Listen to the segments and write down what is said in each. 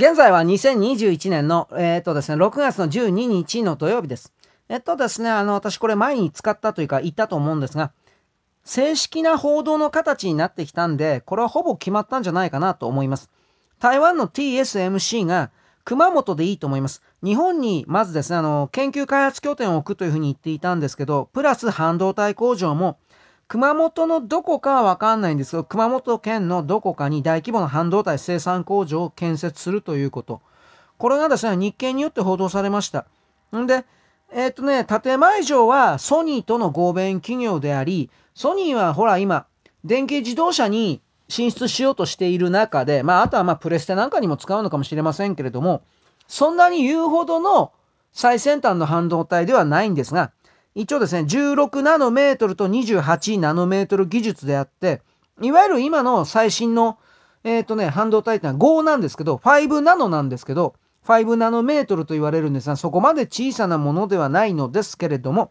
現在は2021年の、えっ、とですね、6月の12日の土曜日です。えっとですね、あの、私これ前に使ったというか言ったと思うんですが、正式な報道の形になってきたんで、これはほぼ決まったんじゃないかなと思います。台湾の TSMC が熊本でいいと思います。日本にまずですね、あの、研究開発拠点を置くというふうに言っていたんですけど、プラス半導体工場も熊本のどこかはわかんないんですけど、熊本県のどこかに大規模な半導体生産工場を建設するということ。これがですね、日経によって報道されました。んで、えっ、ー、とね、建前上はソニーとの合弁企業であり、ソニーはほら今、電気自動車に進出しようとしている中で、まあ、あとはまあ、プレステなんかにも使うのかもしれませんけれども、そんなに言うほどの最先端の半導体ではないんですが、一応ですね、16ナノメートルと28ナノメートル技術であって、いわゆる今の最新の、えっ、ー、とね、半導体ってのは5なんですけど、5ナノなんですけど、5ナノメートルと言われるんですが、そこまで小さなものではないのですけれども、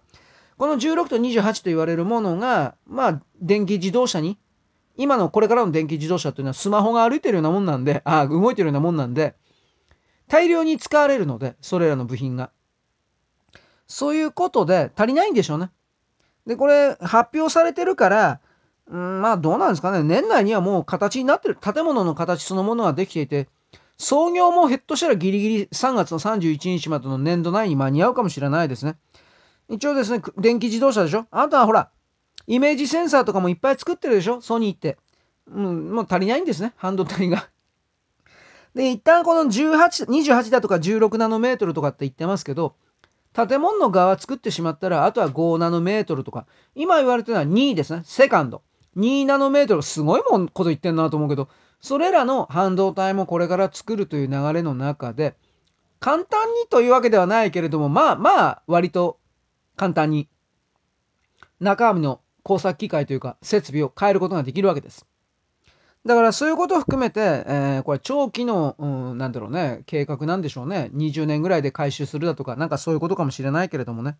この16と28と言われるものが、まあ、電気自動車に、今のこれからの電気自動車というのはスマホが歩いてるようなもんなんで、あ動いてるようなもんなんで、大量に使われるので、それらの部品が。そういうことで足りないんでしょうね。で、これ発表されてるから、うん、まあどうなんですかね。年内にはもう形になってる。建物の形そのものができていて、創業もヘッドしたらギリギリ3月の31日までの年度内に間に合うかもしれないですね。一応ですね、電気自動車でしょあなたはほら、イメージセンサーとかもいっぱい作ってるでしょソニーって。うん、もう足りないんですね。半導体が。で、一旦この18、28だとか16ナノメートルとかって言ってますけど、建物の側作ってしまったら、あとは5ナノメートルとか、今言われてるのは2ですね。セカンド。2ナノメートル、すごいもんこと言ってんなと思うけど、それらの半導体もこれから作るという流れの中で、簡単にというわけではないけれども、まあまあ、割と簡単に、中身の工作機械というか、設備を変えることができるわけです。だからそういうことを含めて、えー、これ長期の、うん、なんだろうね、計画なんでしょうね。20年ぐらいで回収するだとか、なんかそういうことかもしれないけれどもね。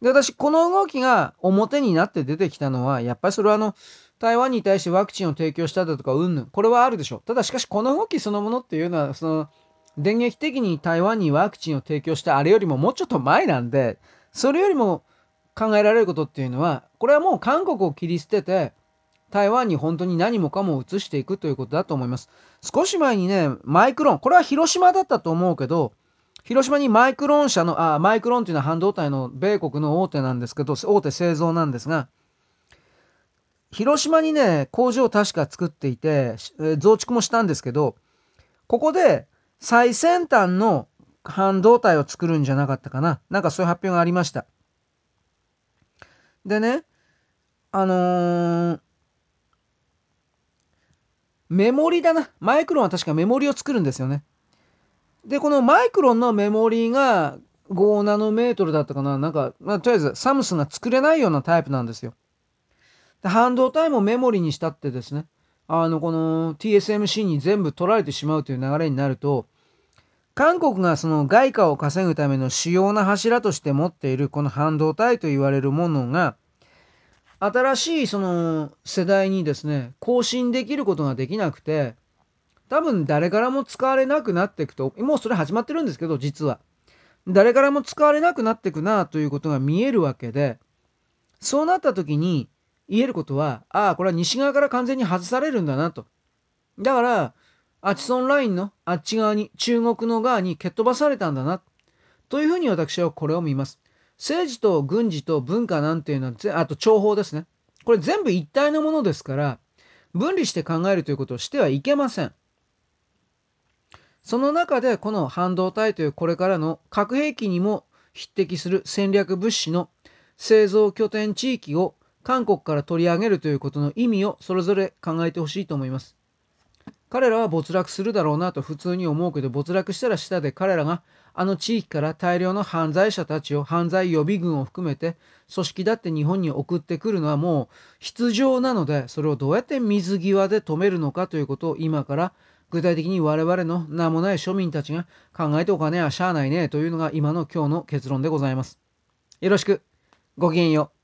で、私、この動きが表になって出てきたのは、やっぱりそれはあの、台湾に対してワクチンを提供しただとか、うんぬん。これはあるでしょう。ただしかし、この動きそのものっていうのは、その、電撃的に台湾にワクチンを提供したあれよりももうちょっと前なんで、それよりも考えられることっていうのは、これはもう韓国を切り捨てて、台湾に本当に何もかも移していくということだと思います。少し前にね、マイクロン、これは広島だったと思うけど、広島にマイクロン社の、あ、マイクロンっていうのは半導体の米国の大手なんですけど、大手製造なんですが、広島にね、工場を確か作っていて、増築もしたんですけど、ここで最先端の半導体を作るんじゃなかったかな。なんかそういう発表がありました。でね、あのー、メモリだな。マイクロンは確かメモリを作るんですよね。で、このマイクロンのメモリが5ナノメートルだったかな。なんか、まあ、とりあえずサムスンが作れないようなタイプなんですよ。で半導体もメモリにしたってですね、あの、この TSMC に全部取られてしまうという流れになると、韓国がその外貨を稼ぐための主要な柱として持っているこの半導体と言われるものが、新しいその世代にですね、更新できることができなくて、多分誰からも使われなくなっていくと、もうそれ始まってるんですけど、実は。誰からも使われなくなっていくなということが見えるわけで、そうなった時に言えることは、ああ、これは西側から完全に外されるんだなと。だから、アチソンラインのあっち側に、中国の側に蹴っ飛ばされたんだな。というふうに私はこれを見ます。政治と軍事と文化なんていうのは、あと諜報ですね。これ全部一体のものですから、分離して考えるということをしてはいけません。その中でこの半導体というこれからの核兵器にも匹敵する戦略物資の製造拠点地域を韓国から取り上げるということの意味をそれぞれ考えてほしいと思います。彼らは没落するだろうなと普通に思うけど没落したら下で彼らがあの地域から大量の犯罪者たちを犯罪予備軍を含めて組織だって日本に送ってくるのはもう必要なのでそれをどうやって水際で止めるのかということを今から具体的に我々の名もない庶民たちが考えてお金はしゃあないねというのが今の今日の結論でございます。よろしく。ごきげんよう。